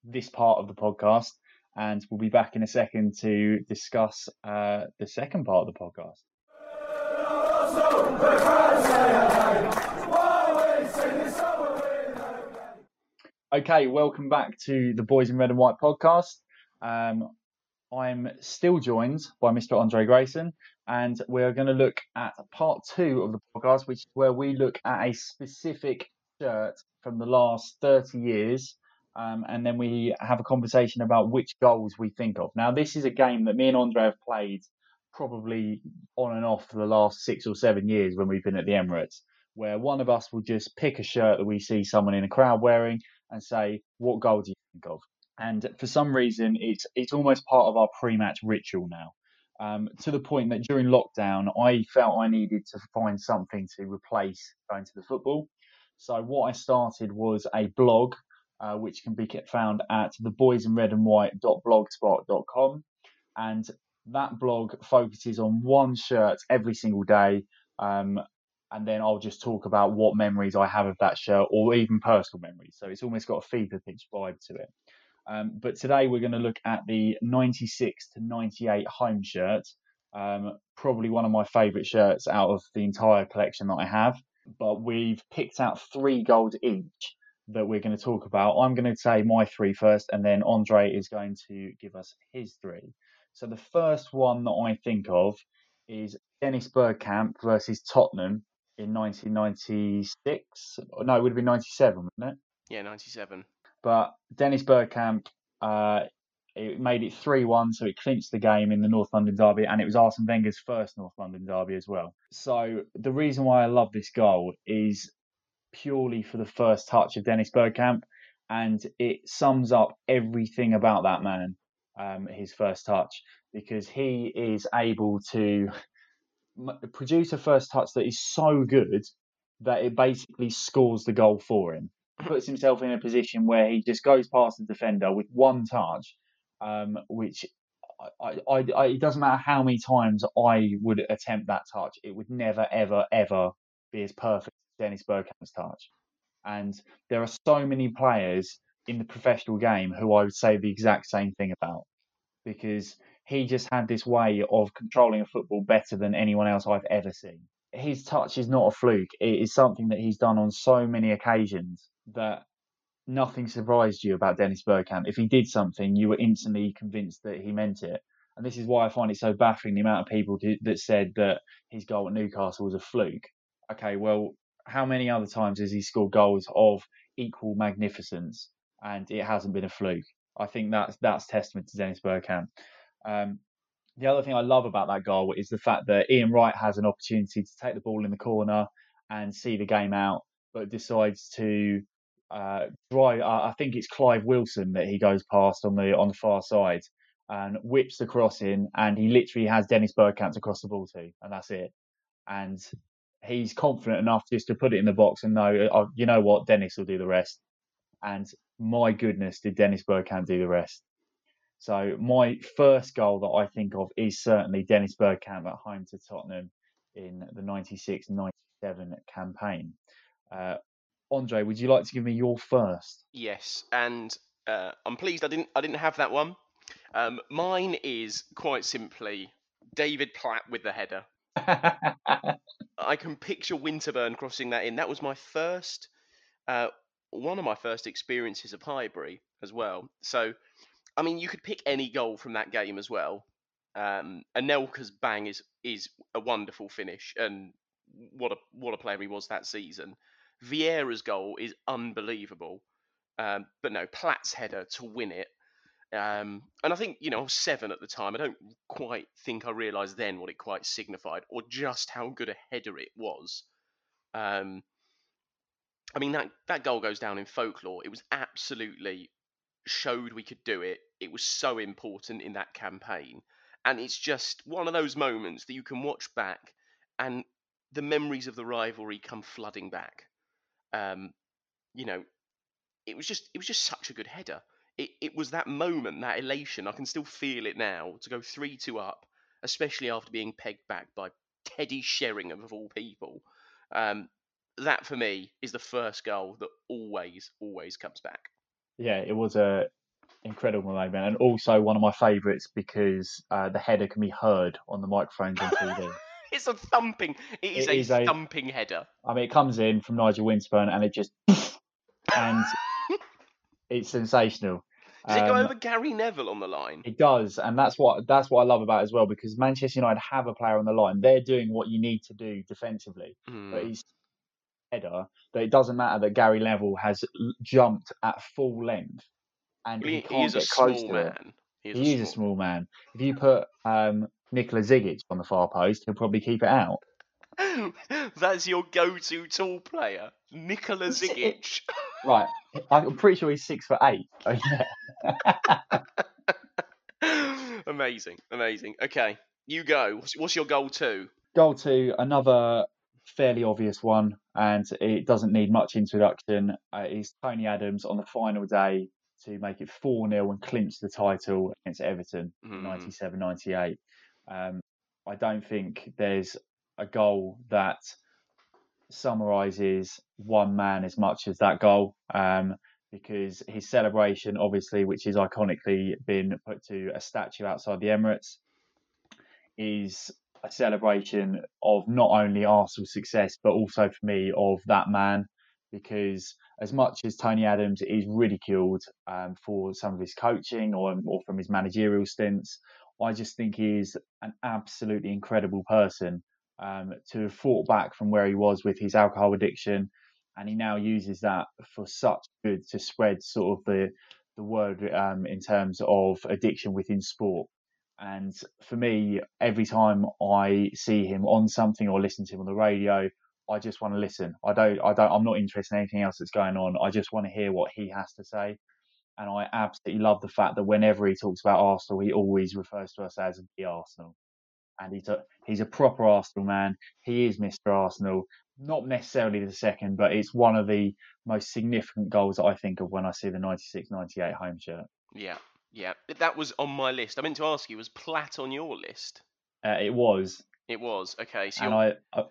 this part of the podcast, and we'll be back in a second to discuss uh, the second part of the podcast. Okay, welcome back to the Boys in Red and White podcast. Um, I'm still joined by Mr. Andrei Grayson, and we're going to look at part two of the podcast, which is where we look at a specific shirt from the last 30 years, um, and then we have a conversation about which goals we think of. Now, this is a game that me and Andrei have played probably on and off for the last six or seven years when we've been at the Emirates, where one of us will just pick a shirt that we see someone in a crowd wearing and say, "What goal do you think of?" And for some reason, it's it's almost part of our pre-match ritual now. Um, to the point that during lockdown, I felt I needed to find something to replace going to the football. So what I started was a blog, uh, which can be found at theboysinredandwhite.blogspot.com, and that blog focuses on one shirt every single day. Um, and then I'll just talk about what memories I have of that shirt or even personal memories. So it's almost got a fever pitch vibe to it. Um, but today we're going to look at the 96 to 98 home shirt. Um, probably one of my favourite shirts out of the entire collection that I have. But we've picked out three goals each that we're going to talk about. I'm going to say my three first, and then Andrei is going to give us his three. So the first one that I think of is Dennis Bergkamp versus Tottenham in 1996. No, it would have been 97, wouldn't it? Yeah, 97. But Dennis Bergkamp, uh, it made it 3 1, so it clinched the game in the North London Derby, and it was Arsene Wenger's first North London Derby as well. So the reason why I love this goal is purely for the first touch of Dennis Bergkamp, and it sums up everything about that man, um, his first touch, because he is able to produce a first touch that is so good that it basically scores the goal for him. Puts himself in a position where he just goes past the defender with one touch, um, which I, I, I, it doesn't matter how many times I would attempt that touch, it would never, ever, ever be as perfect as Dennis Bergkamp's touch. And there are so many players in the professional game who I would say the exact same thing about because he just had this way of controlling a football better than anyone else I've ever seen. his touch is not a fluke. It is something that he's done on so many occasions that nothing surprised you about Dennis Bergkamp. If he did something, you were instantly convinced that he meant it. And this is why I find it so baffling the amount of people that said that his goal at Newcastle was a fluke. Okay, well, how many other times has he scored goals of equal magnificence and it hasn't been a fluke? I think that's that's testament to Dennis Bergkamp. Um, the other thing I love about that goal is the fact that Ian Wright has an opportunity to take the ball in the corner and see the game out, but decides to uh, drive. I think it's Clive Wilson that he goes past on the on the far side and whips the cross in, and he literally has Dennis Bergkamp to cross the ball to, and that's it. And he's confident enough just to put it in the box and know, oh, you know what, Dennis will do the rest. And my goodness, did Dennis Bergkamp do the rest? So my first goal that I think of is certainly Dennis Bergkamp at home to Tottenham in the 96-97 campaign. Uh, Andrei, would you like to give me your first? Yes, and uh, I'm pleased I didn't I didn't have that one. Um, mine is quite simply David Platt with the header. I can picture Winterburn crossing that in. That was my first, uh, one of my first experiences of Highbury as well. So I mean, you could pick any goal from that game as well. Um, Anelka's bang is is a wonderful finish, and what a what a player he was that season. Vieira's goal is unbelievable, um, but no, Platt's header to win it. Um, and I think you know I was seven at the time. I don't quite think I realised then what it quite signified, or just how good a header it was. Um, I mean that that goal goes down in folklore. It was absolutely showed we could do it. It was so important in that campaign. And it's just one of those moments that you can watch back and the memories of the rivalry come flooding back. Um, you know, it was just it was just such a good header. It it was that moment, that elation. I can still feel it now to go three two up, especially after being pegged back by Teddy Sheringham of all people. Um, that for me is the first goal that always always comes back yeah, it was a incredible moment, and also one of my favourites because uh, the header can be heard on the microphones on TV. it's a thumping. It is, it a, is a thumping header. I mean, it comes in from Nigel Winterburn, and it just and it's sensational. Does it go um, over Gary Neville on the line? It does, and that's what that's what I love about it as well because Manchester United have a player on the line. They're doing what you need to do defensively, mm. but hmm. he's header that it doesn't matter that Gary Neville has jumped at full length and he, he can't get close to man. it. He is, he a, is small... a small man. If you put um, Nikola Zigic on the far post, he'll probably keep it out. That's your go-to tall player, Nikola Zigic. right, I'm pretty sure he's six foot eight. Oh, yeah. amazing, amazing. Okay, you go. What's your goal two? Goal two, another fairly obvious one, and it doesn't need much introduction. Uh, is Tony Adams on the final day to make it 4 0 and clinch the title against Everton mm. 97 98. Um, I don't think there's a goal that summarises one man as much as that goal. Um, because his celebration, obviously, which is iconically been put to a statue outside the Emirates, is a celebration of not only Arsenal's success, but also for me of that man. Because as much as Tony Adams is ridiculed um, for some of his coaching or, or from his managerial stints, I just think he is an absolutely incredible person um, to have fought back from where he was with his alcohol addiction. And he now uses that for such good to spread sort of the the word um, in terms of addiction within sport. And for me, every time I see him on something or listen to him on the radio, I just want to listen. I don't, I don't, I'm not interested in anything else that's going on. I just want to hear what he has to say. And I absolutely love the fact that whenever he talks about Arsenal, he always refers to us as the Arsenal. And he's a, he's a proper Arsenal man. He is Mr. Arsenal. Not necessarily the second, but it's one of the most significant goals that I think of when I see the 96 98 home shirt. Yeah, yeah, that was on my list. I meant to ask you, was Platt on your list? Uh, it was. It was okay. So and I, I,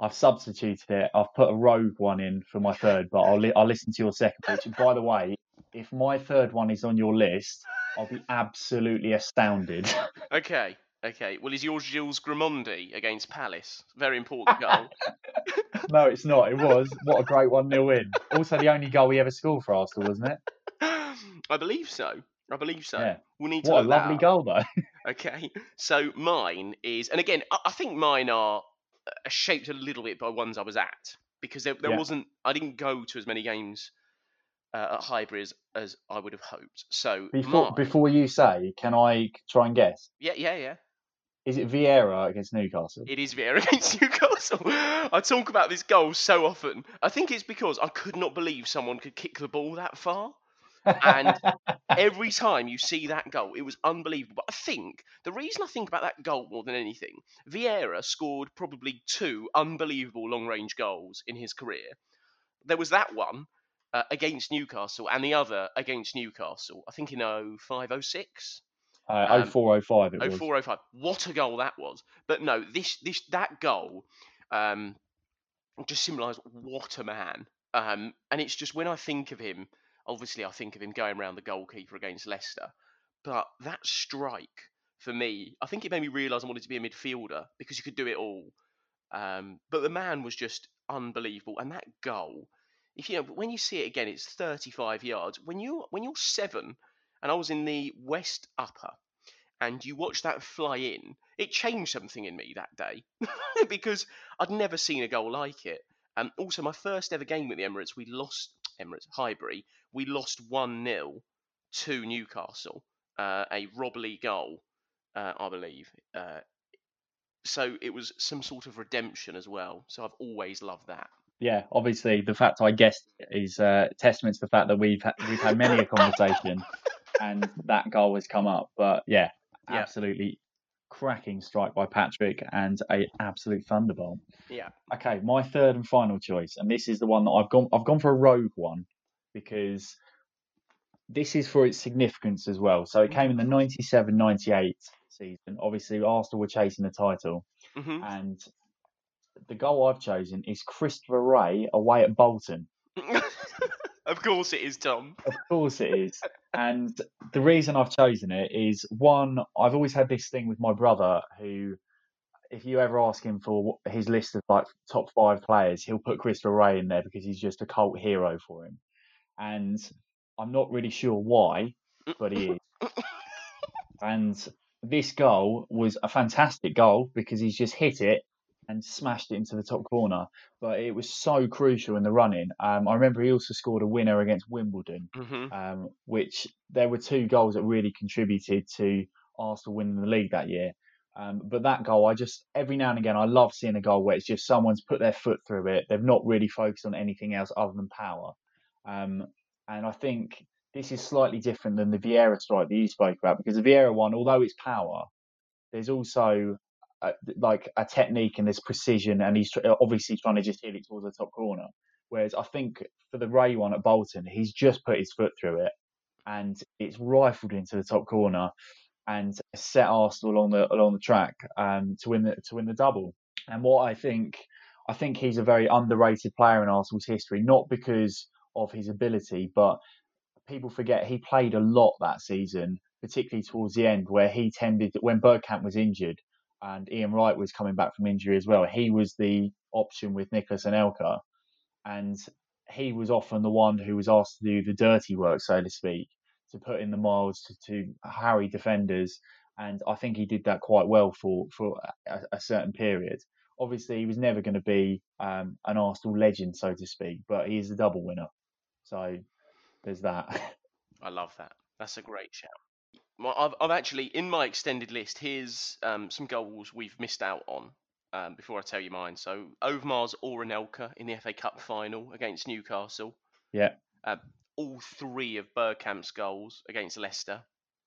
I've substituted it. I've put a rogue one in for my third, but I'll li- I'll listen to your second. Which, by the way, if my third one is on your list, I'll be absolutely astounded. okay, Okay. Well, is yours Gilles Grimandi against Palace? Very important goal. no, it's not. It was. What a great 1 0 win. Also, the only goal we ever scored for Arsenal, wasn't it? I believe so. I believe so. Yeah. We'll need to What a lovely goal, though. Okay, so mine is, and again, I, I think mine are uh, shaped a little bit by ones I was at because there, there Yeah. wasn't, I didn't go to as many games uh, at Highbury as, as I would have hoped. So Before mine- before you say, can I try and guess? yeah, yeah, yeah, Is it Vieira against Newcastle? it is Vieira against Newcastle. I talk about this goal so often. I think it's because I could not believe someone could kick the ball that far. And every time you see that goal, it was unbelievable. But I think the reason I think about that goal more than anything, Vieira scored probably two unbelievable long range goals in his career. There was that one uh, against Newcastle and the other against Newcastle, I think in 05 06. uh, um, 0405 it was. 04 05. What a goal that was. But no, this this that goal um, just symbolised what a man. Um, and it's just when I think of him, obviously I think of him going around the goalkeeper against Leicester. But that strike for me, I think it made me realise I wanted to be a midfielder because you could do it all. Um, but the man was just unbelievable, and that goal, if you know, when you see it again, it's 35 yards. When you when you're seven, and I was in the West Upper, and you watch that fly in, it changed something in me that day because I'd never seen a goal like it. And also, my first ever game with the Emirates, we lost Emirates Highbury. We lost one 0 to Newcastle, uh, a Rob Lee goal, uh, I believe. Uh, so it was some sort of redemption as well. So I've always loved that. Yeah, obviously the fact I guessed is uh, testament to the fact that we've ha- we've had many a conversation, and that goal has come up. But yeah, Yeah. absolutely cracking strike by Patrick and a absolute thunderbolt. Yeah. Okay, my third and final choice, and this is the one that I've gone I've gone for a rogue one because this is for its significance as well. So it came in the 97-98 season. Obviously, Arsenal were chasing the title, hmm and the goal I've chosen is Christopher Wreh away at Bolton. of course it is, Tom. Of course it is. And the reason I've chosen it is one, I've always had this thing with my brother who, if you ever ask him for his list of like top five players, he'll put Christopher Wreh in there because he's just a cult hero for him. And I'm not really sure why, but he is. And this goal was a fantastic goal because he's just hit it and smashed it into the top corner. But it was so crucial in the running. Um, I remember he also scored a winner against Wimbledon hmm um, which there were two goals that really contributed to Arsenal winning the league that year. Um, but that goal, I just every now and again, I love seeing a goal where it's just someone's put their foot through it. They've not really focused on anything else other than power. Um, and I think this is slightly different than the Vieira strike that you spoke about because the Vieira one, although it's power, there's also like a technique and this precision, and he's tr- obviously trying to just hit it towards the top corner. Whereas I think for the Wreh one at Bolton, he's just put his foot through it and it's rifled into the top corner and set Arsenal along the along the track um, to win the to win the double. And what I think, I think he's a very underrated player in Arsenal's history, not because of his ability, but people forget he played a lot that season, particularly towards the end, where he tended when Bergkamp was injured and Ian Wright was coming back from injury as well. He was the option with Nicolas Anelka, and he was often the one who was asked to do the dirty work, so to speak, to put in the miles to, to harry defenders. And I think he did that quite well for for a, a certain period. Obviously, he was never going to be um, an Arsenal legend, so to speak, but he is a double winner. So there's that. I love that. That's a great shout. Well, I've, I've actually in my extended list. Here's um, some goals we've missed out on. Um, before I tell you mine, so Overmars or Anelka in the FA Cup final against Newcastle. Yeah. Uh, all three of Bergkamp's goals against Leicester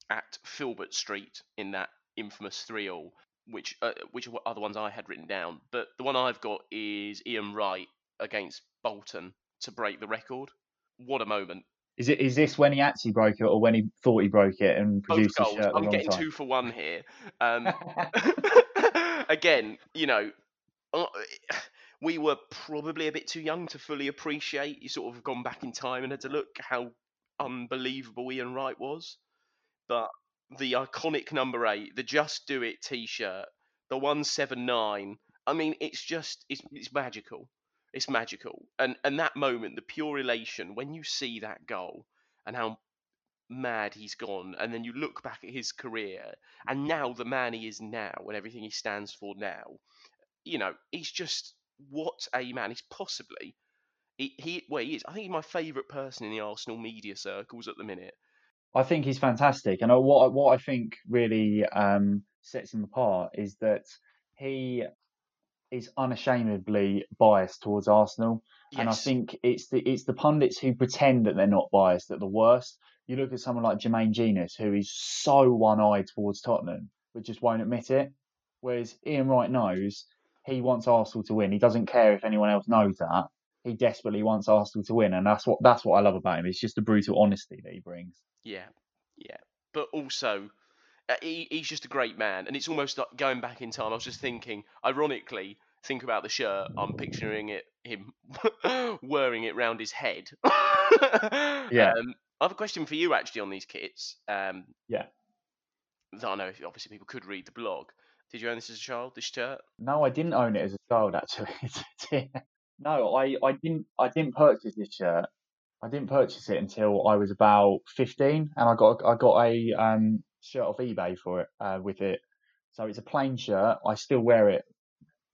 at Filbert Street in that infamous three-all, which uh, which are the ones I had written down. But the one I've got is Ian Wright against Bolton to break the record. What a moment! Is it is this when he actually broke it, or when he thought he broke it and produced his goals. shirt I'm getting time? two for one here. Um, again, you know, uh, we were probably a bit too young to fully appreciate. You sort of gone back in time and had to look how unbelievable Ian Wright was. But the iconic number eight, the Just Do It T-shirt, the one seven nine. I mean, it's just it's it's magical. It's magical, and and that moment, the pure elation when you see that goal and how mad he's gone, and then you look back at his career, and now the man he is now, and everything he stands for now, you know, he's just what a man. He's possibly he, he well, he is. I think he's my favourite person in the Arsenal media circles at the minute. I think he's fantastic, and what what I think really um, sets him apart is that he is unashamedly biased towards Arsenal, Yes. and I think it's the it's the pundits who pretend that they're not biased at the worst. You look at someone like Jermaine Jenas, who is so one-eyed towards Tottenham, but just won't admit it. Whereas Ian Wright knows he wants Arsenal to win. He doesn't care if anyone else knows that. He desperately wants Arsenal to win, and that's what that's what I love about him. It's just the brutal honesty that he brings. Yeah, yeah. But also, he, he's just a great man, and it's almost like going back in time. I was just thinking, ironically, think about the shirt. I'm picturing it him wearing it round his head. Yeah. Um, I have a question for you actually on these kits. Um, Yeah. that I know if- obviously people could read the blog. Did you own this as a child? This shirt? No, I didn't own it as a child actually. no, I, I didn't I didn't purchase this shirt. I didn't purchase it until I was about fifteen, and I got I got a um, shirt off eBay for it uh, with it. So it's a plain shirt. I still wear it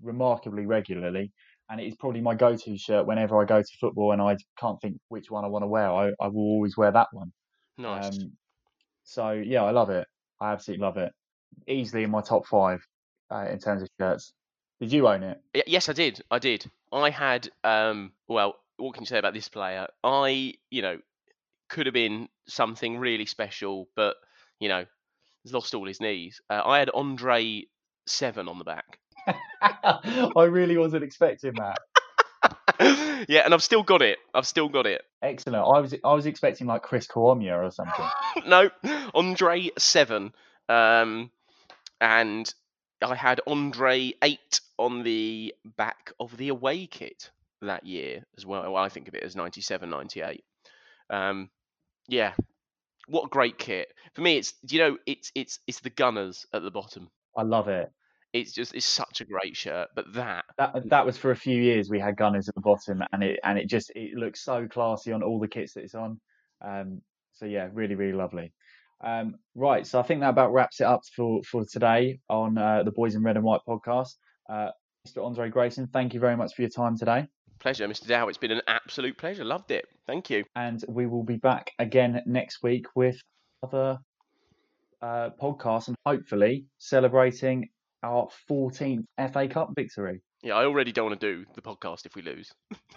remarkably regularly, and it is probably my go-to shirt whenever I go to football and I can't think which one I want to wear. I, I will always wear that one. Nice. Um, so yeah, I love it. I absolutely love it. Easily in my top five uh, in terms of shirts. Did you own it? Yes, I did. I did. I had. Um, well, what can you say about this player? I, you know, could have been something really special, but you know, he's lost all his knees. Uh, I had Andre Seven on the back. I really wasn't expecting that. yeah, and I've still got it. I've still got it. Excellent. I was I was expecting like Chris Kiwomya or something. no, Andre Seven. Um, and I had Andre Eight on the back of the away kit that year as well. well I think of it as 97, 98. Um, yeah, what a great kit. For me, it's you know it's it's it's the Gunners at the bottom. I love it. It's just it's such a great shirt. But that That that was for a few years. We had Gunners at the bottom, and it and it just it looks so classy on all the kits that it's on. Um, so yeah, really really lovely. Um, right, so I think that about wraps it up for for today on uh, the Boys in Red and White podcast. Uh, Mr. Andrei Grayson, thank you very much for your time today, pleasure, Mr. Dow. It's been an absolute pleasure. Loved it. Thank you. and we will be back again next week with other uh, podcasts and hopefully celebrating our 14th FA Cup victory. Yeah, I already don't want to do the podcast if we lose.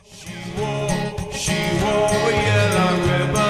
She wore, she wore